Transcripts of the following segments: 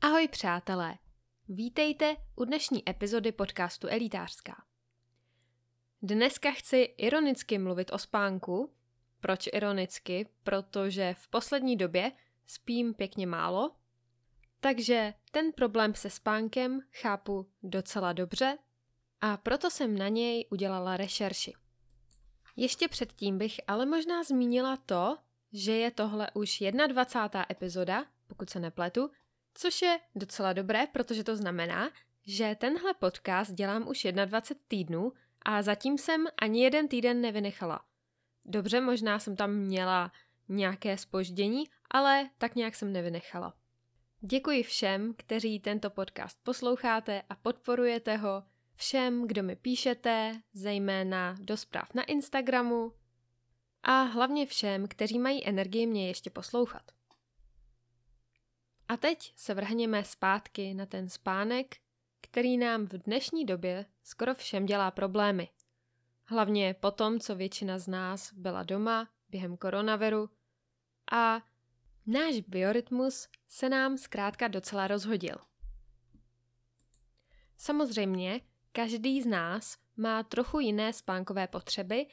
Ahoj přátelé, vítejte u dnešní epizody podcastu Elitářská. Dneska chci ironicky mluvit o spánku. Proč ironicky? Protože v poslední době spím pěkně málo, takže ten problém se spánkem chápu docela dobře a proto jsem na něj udělala rešerši. Ještě předtím bych ale možná zmínila to, že je tohle už 21. epizoda, pokud se nepletu, což je docela dobré, protože to znamená, že tenhle podcast dělám už 21 týdnů a zatím jsem ani jeden týden nevynechala. Dobře, možná jsem tam měla nějaké spoždění, ale tak nějak jsem nevynechala. Děkuji všem, kteří tento podcast posloucháte a podporujete ho, všem, kdo mi píšete, zejména do zpráv na Instagramu a hlavně všem, kteří mají energii mě ještě poslouchat. A teď se vrhněme zpátky na ten spánek, který nám v dnešní době skoro všem dělá problémy. Hlavně po tom, co většina z nás byla doma během koronaviru a náš biorytmus se nám zkrátka docela rozhodil. Samozřejmě, každý z nás má trochu jiné spánkové potřeby,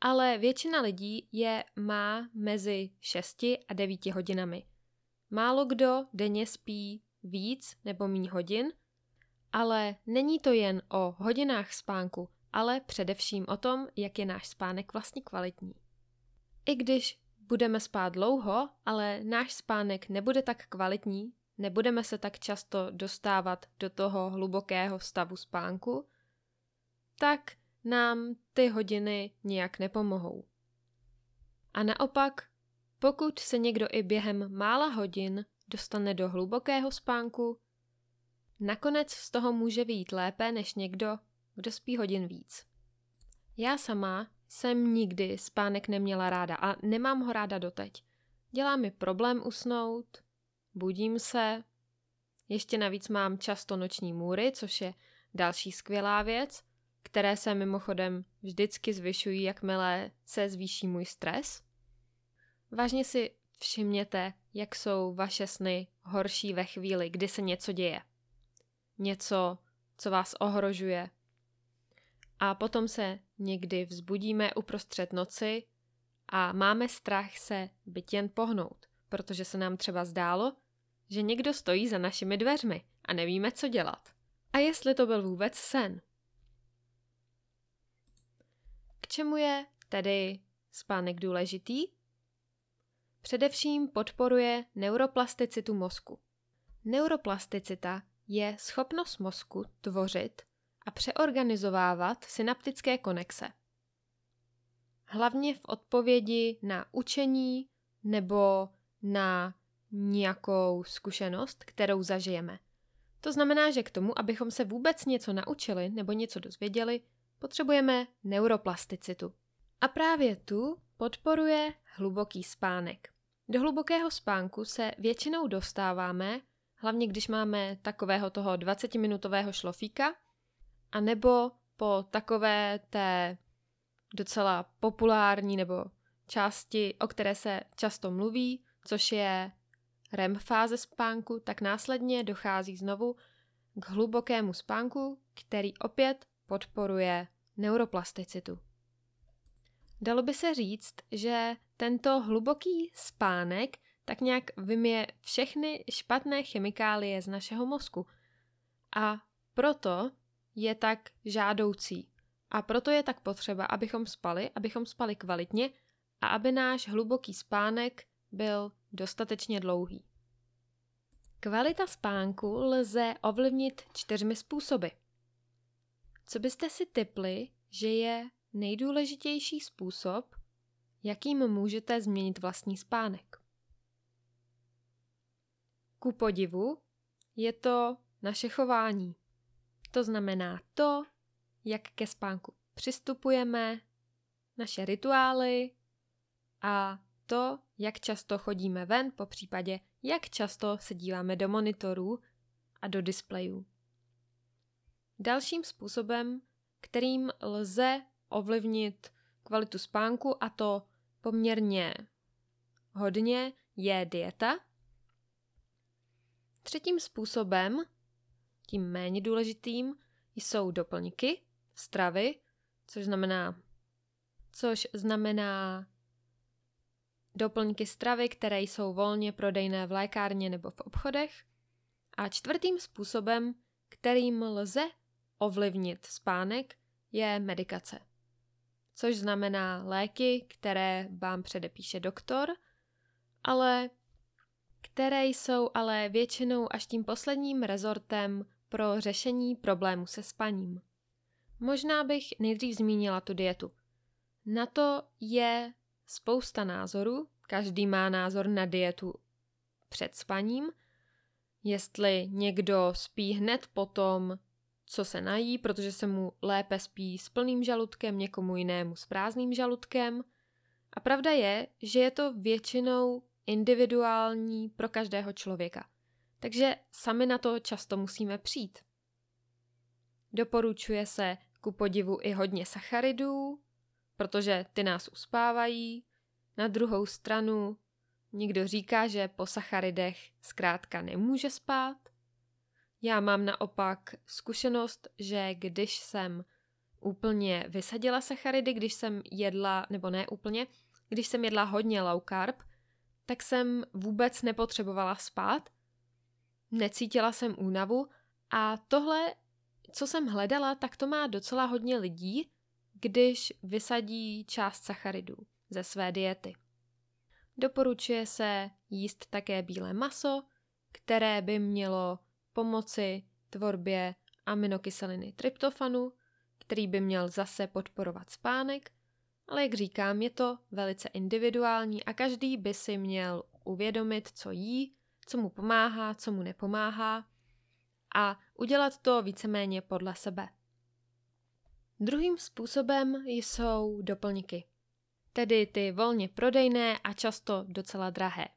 ale většina lidí je má mezi 6 a 9 hodinami. Málo kdo denně spí víc nebo méně hodin, ale není to jen o hodinách spánku, ale především o tom, jak je náš spánek vlastně kvalitní. I když budeme spát dlouho, ale náš spánek nebude tak kvalitní, nebudeme se tak často dostávat do toho hlubokého stavu spánku, tak nám ty hodiny nijak nepomohou. A naopak, pokud se někdo i během mála hodin dostane do hlubokého spánku, nakonec z toho může vyjít lépe než někdo, kdo spí hodin víc. Já sama jsem nikdy spánek neměla ráda a nemám ho ráda doteď. Dělá mi problém usnout, budím se, ještě navíc mám často noční můry, což je další skvělá věc, které se mimochodem vždycky zvyšují, jakmile se zvýší můj stres. Vážně si všimněte, jak jsou vaše sny horší ve chvíli, kdy se něco děje. Něco, co vás ohrožuje. A potom se někdy vzbudíme uprostřed noci a máme strach se byt jen pohnout, protože se nám třeba zdálo, že někdo stojí za našimi dveřmi a nevíme, co dělat. A jestli to byl vůbec sen. K čemu je tedy spánek důležitý? Především podporuje neuroplasticitu mozku. Neuroplasticita je schopnost mozku tvořit a přeorganizovávat synaptické konexe. Hlavně v odpovědi na učení nebo na nějakou zkušenost, kterou zažijeme. To znamená, že k tomu, abychom se vůbec něco naučili nebo něco dozvěděli, potřebujeme neuroplasticitu. A právě tu podporuje hluboký spánek. Do hlubokého spánku se většinou dostáváme, hlavně když máme takového toho 20-minutového šlofíka, a nebo po takové té docela populární nebo části, o které se často mluví, což je REM fáze spánku, tak následně dochází znovu k hlubokému spánku, který opět podporuje neuroplasticitu. Dalo by se říct, že tento hluboký spánek tak nějak vymije všechny špatné chemikálie z našeho mozku. A proto je tak žádoucí. A proto je tak potřeba, abychom spali, abychom spali kvalitně a aby náš hluboký spánek byl dostatečně dlouhý. Kvalita spánku lze ovlivnit čtyřmi způsoby. Co byste si typli, že je nejdůležitější způsob, jakým můžete změnit vlastní spánek? Ku podivu je to naše chování. To znamená to, jak ke spánku přistupujeme, naše rituály a to, jak často chodíme ven, po případě jak často se díváme do monitorů a do displejů. Dalším způsobem, kterým lze ovlivnit kvalitu spánku, a to poměrně hodně, je dieta. Třetím způsobem, tím méně důležitým, jsou doplňky, stravy, což znamená, což znamená doplňky stravy, které jsou volně prodejné v lékárně nebo v obchodech. A čtvrtým způsobem, kterým lze ovlivnit spánek, je medikace. Což znamená léky, které vám předepíše doktor, ale které jsou ale většinou až tím posledním rezortem pro řešení problému se spaním. Možná bych nejdřív zmínila tu dietu. Na to je spousta názorů, každý má názor na dietu před spaním, jestli někdo spí hned potom, co se nají, protože se mu lépe spí s plným žaludkem, někomu jinému s prázdným žaludkem. A pravda je, že je to většinou individuální pro každého člověka. Takže sami na to často musíme přijít. Doporučuje se ku podivu i hodně sacharidů, protože ty nás uspávají. Na druhou stranu někdo říká, že po sacharidech zkrátka nemůže spát. Já mám naopak zkušenost, že když jsem úplně vysadila sacharidy, když jsem jedla, nebo ne úplně, když jsem jedla hodně low carb, tak jsem vůbec nepotřebovala spát, necítila jsem únavu a tohle, co jsem hledala, tak to má docela hodně lidí, když vysadí část sacharidů ze své diety. Doporučuje se jíst také bílé maso, které by mělo pomoci tvorbě aminokyseliny tryptofanu, který by měl zase podporovat spánek, ale jak říkám, je to velice individuální a každý by si měl uvědomit, co jí, co mu pomáhá, co mu nepomáhá a udělat to víceméně podle sebe. Druhým způsobem jsou doplňky, tedy ty volně prodejné a často docela drahé.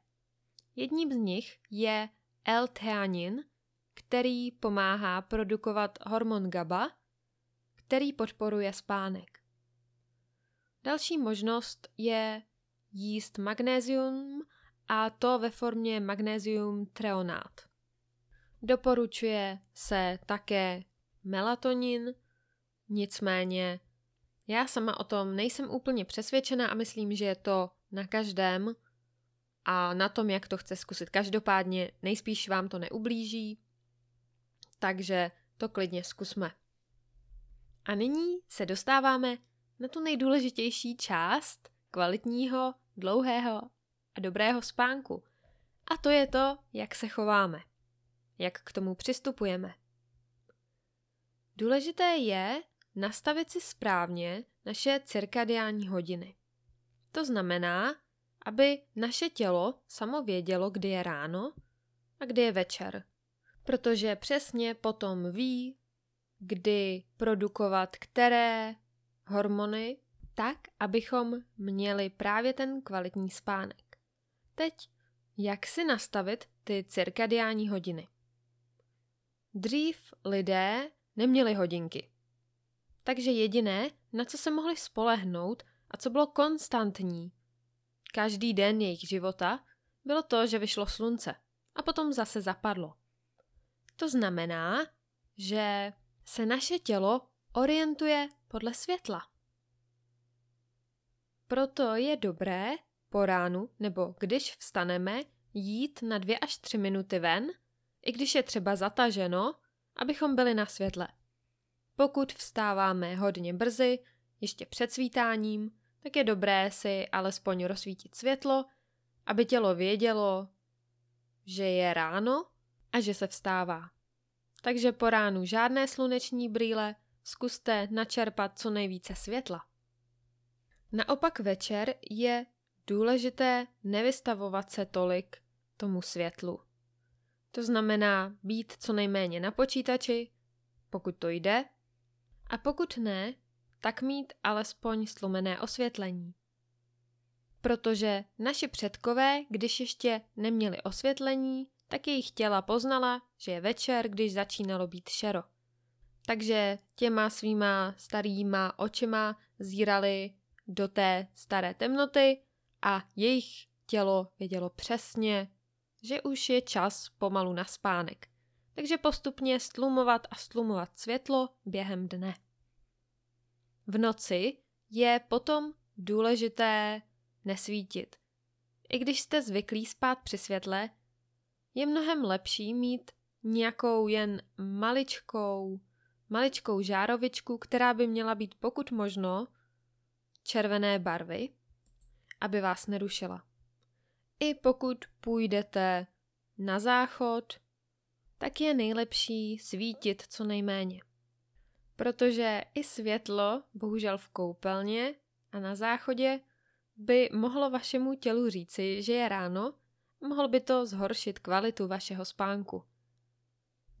Jedním z nich je L-theanin, který pomáhá produkovat hormon GABA, který podporuje spánek. Další možnost je jíst magnézium a to ve formě magnézium treonát. Doporučuje se také melatonin, nicméně já sama o tom nejsem úplně přesvědčena a myslím, že je to na každém a na tom, jak to chce zkusit. Každopádně nejspíš vám to neublíží, takže to klidně zkusme. A nyní se dostáváme na tu nejdůležitější část kvalitního, dlouhého a dobrého spánku. A to je to, jak se chováme, jak k tomu přistupujeme. Důležité je nastavit si správně naše cirkadiální hodiny. To znamená, aby naše tělo samo vědělo, kdy je ráno a kdy je večer. Protože přesně potom ví, kdy produkovat které hormony tak, abychom měli právě ten kvalitní spánek. Teď, jak si nastavit ty cirkadiální hodiny? Dřív lidé neměli hodinky. Takže jediné, na co se mohli spolehnout a co bylo konstantní každý den jejich života, bylo to, že vyšlo slunce a potom zase zapadlo. To znamená, že se naše tělo orientuje podle světla. Proto je dobré po ránu nebo když vstaneme jít na dvě až tři minuty ven, i když je třeba zataženo, abychom byli na světle. Pokud vstáváme hodně brzy, ještě před svítáním, tak je dobré si alespoň rozsvítit světlo, aby tělo vědělo, že je ráno a že se vstává. Takže po ránu žádné sluneční brýle, zkuste načerpat co nejvíce světla. Naopak večer je důležité nevystavovat se tolik tomu světlu. To znamená být co nejméně na počítači, pokud to jde, a pokud ne, tak mít alespoň slumené osvětlení. Protože naši předkové, když ještě neměli osvětlení, tak jejich těla poznala, že je večer, když začínalo být šero. Takže těma svýma starýma očima zírali do té staré temnoty a jejich tělo vědělo přesně, že už je čas pomalu na spánek. Takže postupně stlumovat a stlumovat světlo během dne. V noci je potom důležité nesvítit. I když jste zvyklí spát při světle, je mnohem lepší mít nějakou jen maličkou, maličkou žárovičku, která by měla být pokud možno červené barvy, aby vás nerušila. I pokud půjdete na záchod, tak je nejlepší svítit co nejméně. Protože i světlo, bohužel v koupelně a na záchodě, by mohlo vašemu tělu říci, že je ráno mohlo by to zhoršit kvalitu vašeho spánku.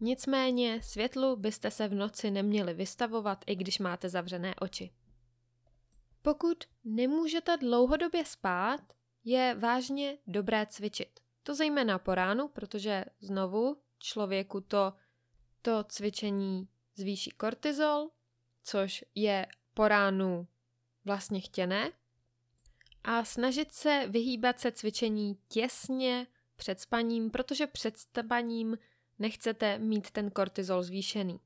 Nicméně světlu byste se v noci neměli vystavovat, i když máte zavřené oči. Pokud nemůžete dlouhodobě spát, je vážně dobré cvičit. To zejména po ránu, protože znovu člověku to, to cvičení zvýší kortizol, což je po ránu vlastně chtěné. A snažit se vyhýbat se cvičení těsně před spaním, protože před spaním nechcete mít ten kortizol zvýšený.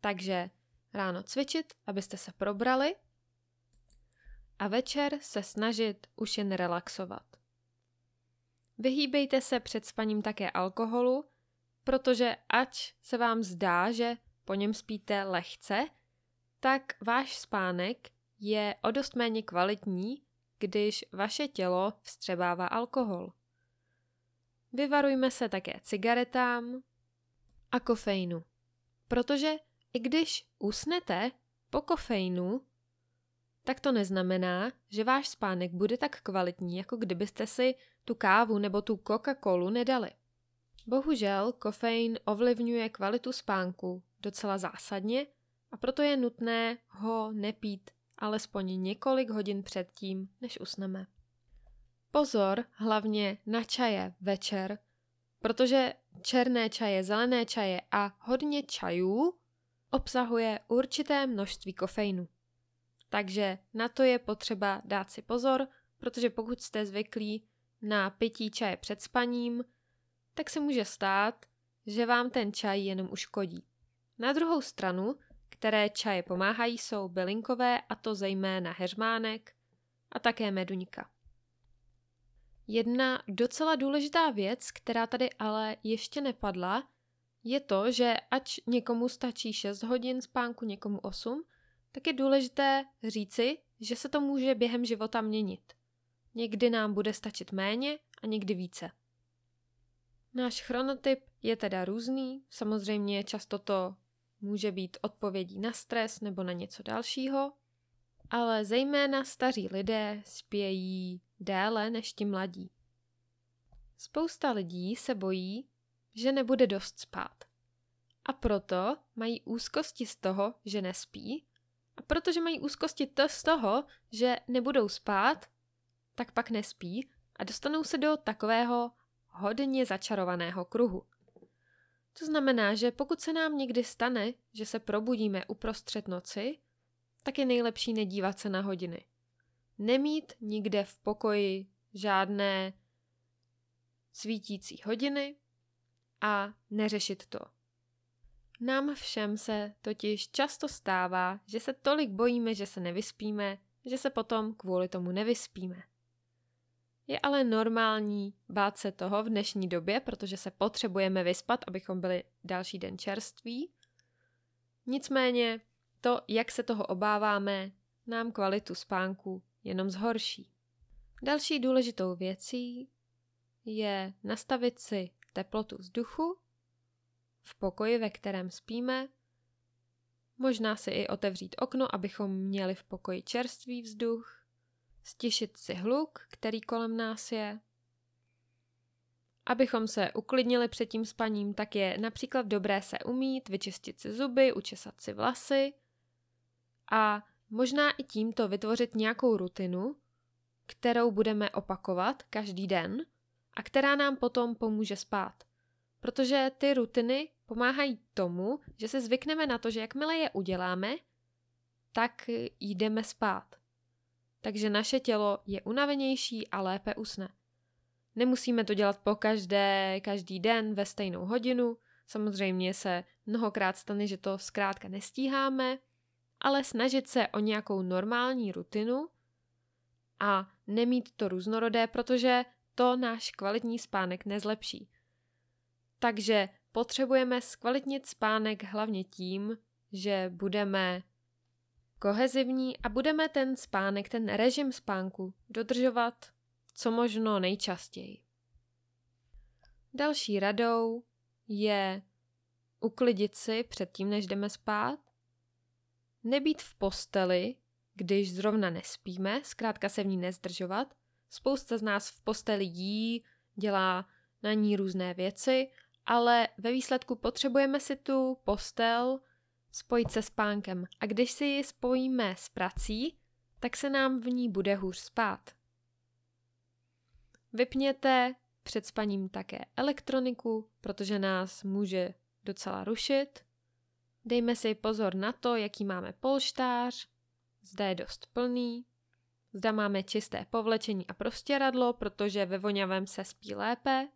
Takže ráno cvičit, abyste se probrali a večer se snažit už jen relaxovat. Vyhýbejte se před spaním také alkoholu, protože ať se vám zdá, že po něm spíte lehce, tak váš spánek je o dost méně kvalitní, když vaše tělo vstřebává alkohol. Vyvarujme se také cigaretám a kofeinu, protože i když usnete po kofeinu, tak to neznamená, že váš spánek bude tak kvalitní, jako kdybyste si tu kávu nebo tu Coca-Colu nedali. Bohužel kofein ovlivňuje kvalitu spánku docela zásadně a proto je nutné ho nepít alespoň několik hodin předtím, než usneme. Pozor hlavně na čaje večer, protože černé čaje, zelené čaje a hodně čajů obsahuje určité množství kofeinu. Takže na to je potřeba dát si pozor, protože pokud jste zvyklí na pití čaje před spaním, tak se může stát, že vám ten čaj jenom uškodí. Na druhou stranu, které čaje pomáhají, jsou bylinkové, a to zejména heřmánek a také meduňka. Jedna docela důležitá věc, která tady ale ještě nepadla, je to, že ač někomu stačí 6 hodin spánku, někomu 8, tak je důležité říci, že se to může během života měnit. Někdy nám bude stačit méně a někdy více. Náš chronotyp je teda různý, samozřejmě často to může být odpovědí na stres nebo na něco dalšího, ale zejména staří lidé spějí déle než ti mladí. Spousta lidí se bojí, že nebude dost spát. A proto mají úzkosti z toho, že nespí. A protože mají úzkosti to z toho, že nebudou spát, tak pak nespí a dostanou se do takového hodně začarovaného kruhu. To znamená, že pokud se nám někdy stane, že se probudíme uprostřed noci, tak je nejlepší nedívat se na hodiny. Nemít nikde v pokoji žádné svítící hodiny a neřešit to. Nám všem se totiž často stává, že se tolik bojíme, že se nevyspíme, že se potom kvůli tomu nevyspíme. Je ale normální bát se toho v dnešní době, protože se potřebujeme vyspat, abychom byli další den čerství. Nicméně to, jak se toho obáváme, nám kvalitu spánku jenom zhorší. Další důležitou věcí je nastavit si teplotu vzduchu v pokoji, ve kterém spíme. Možná si i otevřít okno, abychom měli v pokoji čerstvý vzduch stišit si hluk, který kolem nás je. Abychom se uklidnili před tím spaním, tak je například dobré se umít, vyčistit si zuby, učesat si vlasy a možná i tímto vytvořit nějakou rutinu, kterou budeme opakovat každý den a která nám potom pomůže spát. Protože ty rutiny pomáhají tomu, že se zvykneme na to, že jakmile je uděláme, tak jdeme spát takže naše tělo je unavenější a lépe usne. Nemusíme to dělat po každé, každý den ve stejnou hodinu. Samozřejmě se mnohokrát stane, že to zkrátka nestíháme, ale snažit se o nějakou normální rutinu a nemít to různorodé, protože to náš kvalitní spánek nezlepší. Takže potřebujeme zkvalitnit spánek hlavně tím, že budeme kohezivní a budeme ten spánek, ten režim spánku dodržovat co možno nejčastěji. Další radou je uklidit si předtím, než jdeme spát, nebýt v posteli, když zrovna nespíme, zkrátka se v ní nezdržovat. Spousta z nás v posteli jí, dělá na ní různé věci, ale ve výsledku potřebujeme si tu postel spojit se spánkem. A když si ji spojíme s prací, tak se nám v ní bude hůř spát. Vypněte před spaním také elektroniku, protože nás může docela rušit. Dejme si pozor na to, jaký máme polštář, zda je dost plný, zda máme čisté povlečení a prostěradlo, protože ve voňavém se spí lépe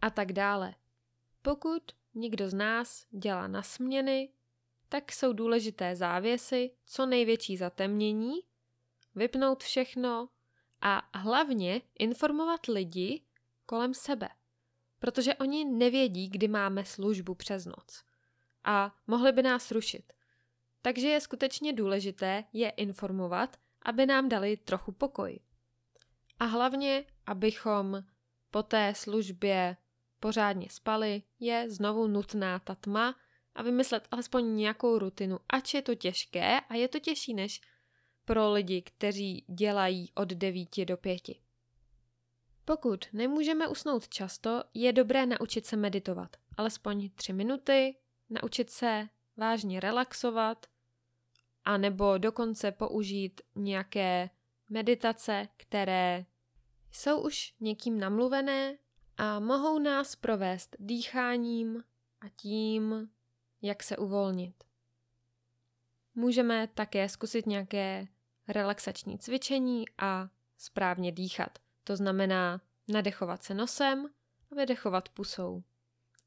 a tak dále. Pokud někdo z nás dělá na směny, tak jsou důležité závěsy, co největší zatemnění, vypnout všechno a hlavně informovat lidi kolem sebe, protože oni nevědí, kdy máme službu přes noc a mohli by nás rušit. Takže je skutečně důležité je informovat, aby nám dali trochu pokoj. A hlavně, abychom po té službě pořádně spali, je znovu nutná ta tma a vymyslet alespoň nějakou rutinu, ač je to těžké a je to těžší než pro lidi, kteří dělají od 9 do 5. Pokud nemůžeme usnout často, je dobré naučit se meditovat. Alespoň 3 minuty, naučit se vážně relaxovat, a nebo dokonce použít nějaké meditace, které jsou už někým namluvené a mohou nás provést dýcháním a tím, jak se uvolnit. Můžeme také zkusit nějaké relaxační cvičení a správně dýchat. To znamená nadechovat se nosem a vydechovat pusou.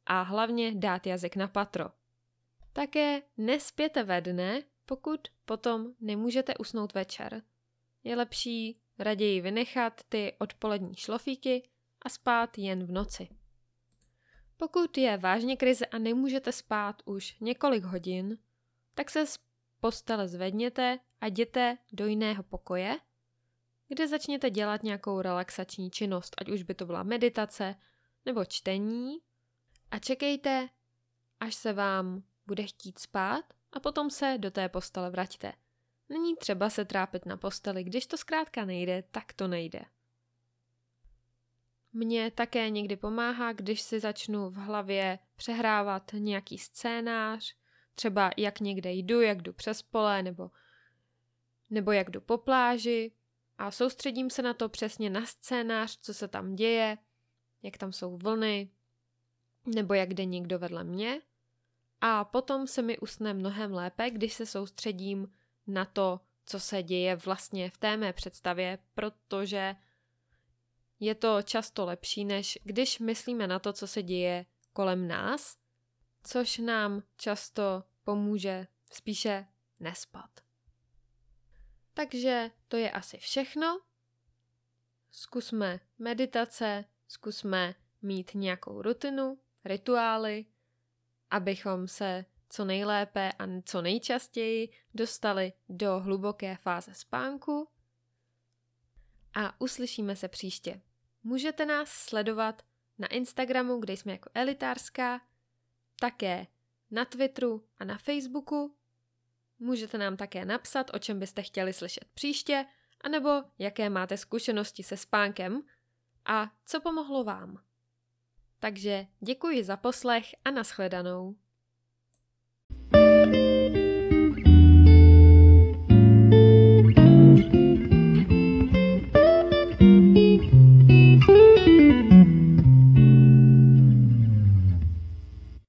A hlavně dát jazyk na patro. Také nespěte ve dne, pokud potom nemůžete usnout večer. Je lepší raději vynechat ty odpolední šlofíky a spát jen v noci. Pokud je vážně krize a nemůžete spát už několik hodin, tak se z postele zvedněte a jděte do jiného pokoje, kde začněte dělat nějakou relaxační činnost, ať už by to byla meditace nebo čtení a čekejte, až se vám bude chtít spát a potom se do té postele vraťte. Není třeba se trápit na posteli, když to zkrátka nejde, tak to nejde. Mně také někdy pomáhá, když si začnu v hlavě přehrávat nějaký scénář, třeba jak někde jdu, jak jdu přes pole, nebo, nebo jak jdu po pláži a soustředím se na to přesně na scénář, co se tam děje, jak tam jsou vlny, nebo jak jde někdo vedle mě. A potom se mi usne mnohem lépe, když se soustředím na to, co se děje vlastně v té mé představě, protože je to často lepší, než když myslíme na to, co se děje kolem nás, což nám často pomůže spíše nespat. Takže to je asi všechno. Zkusme meditace, zkusme mít nějakou rutinu, rituály, abychom se co nejlépe a co nejčastěji dostali do hluboké fáze spánku a uslyšíme se příště. Můžete nás sledovat na Instagramu, kde jsme jako elitářská, také na Twitteru a na Facebooku. Můžete nám také napsat, o čem byste chtěli slyšet příště, anebo jaké máte zkušenosti se spánkem a co pomohlo vám. Takže děkuji za poslech a nashledanou.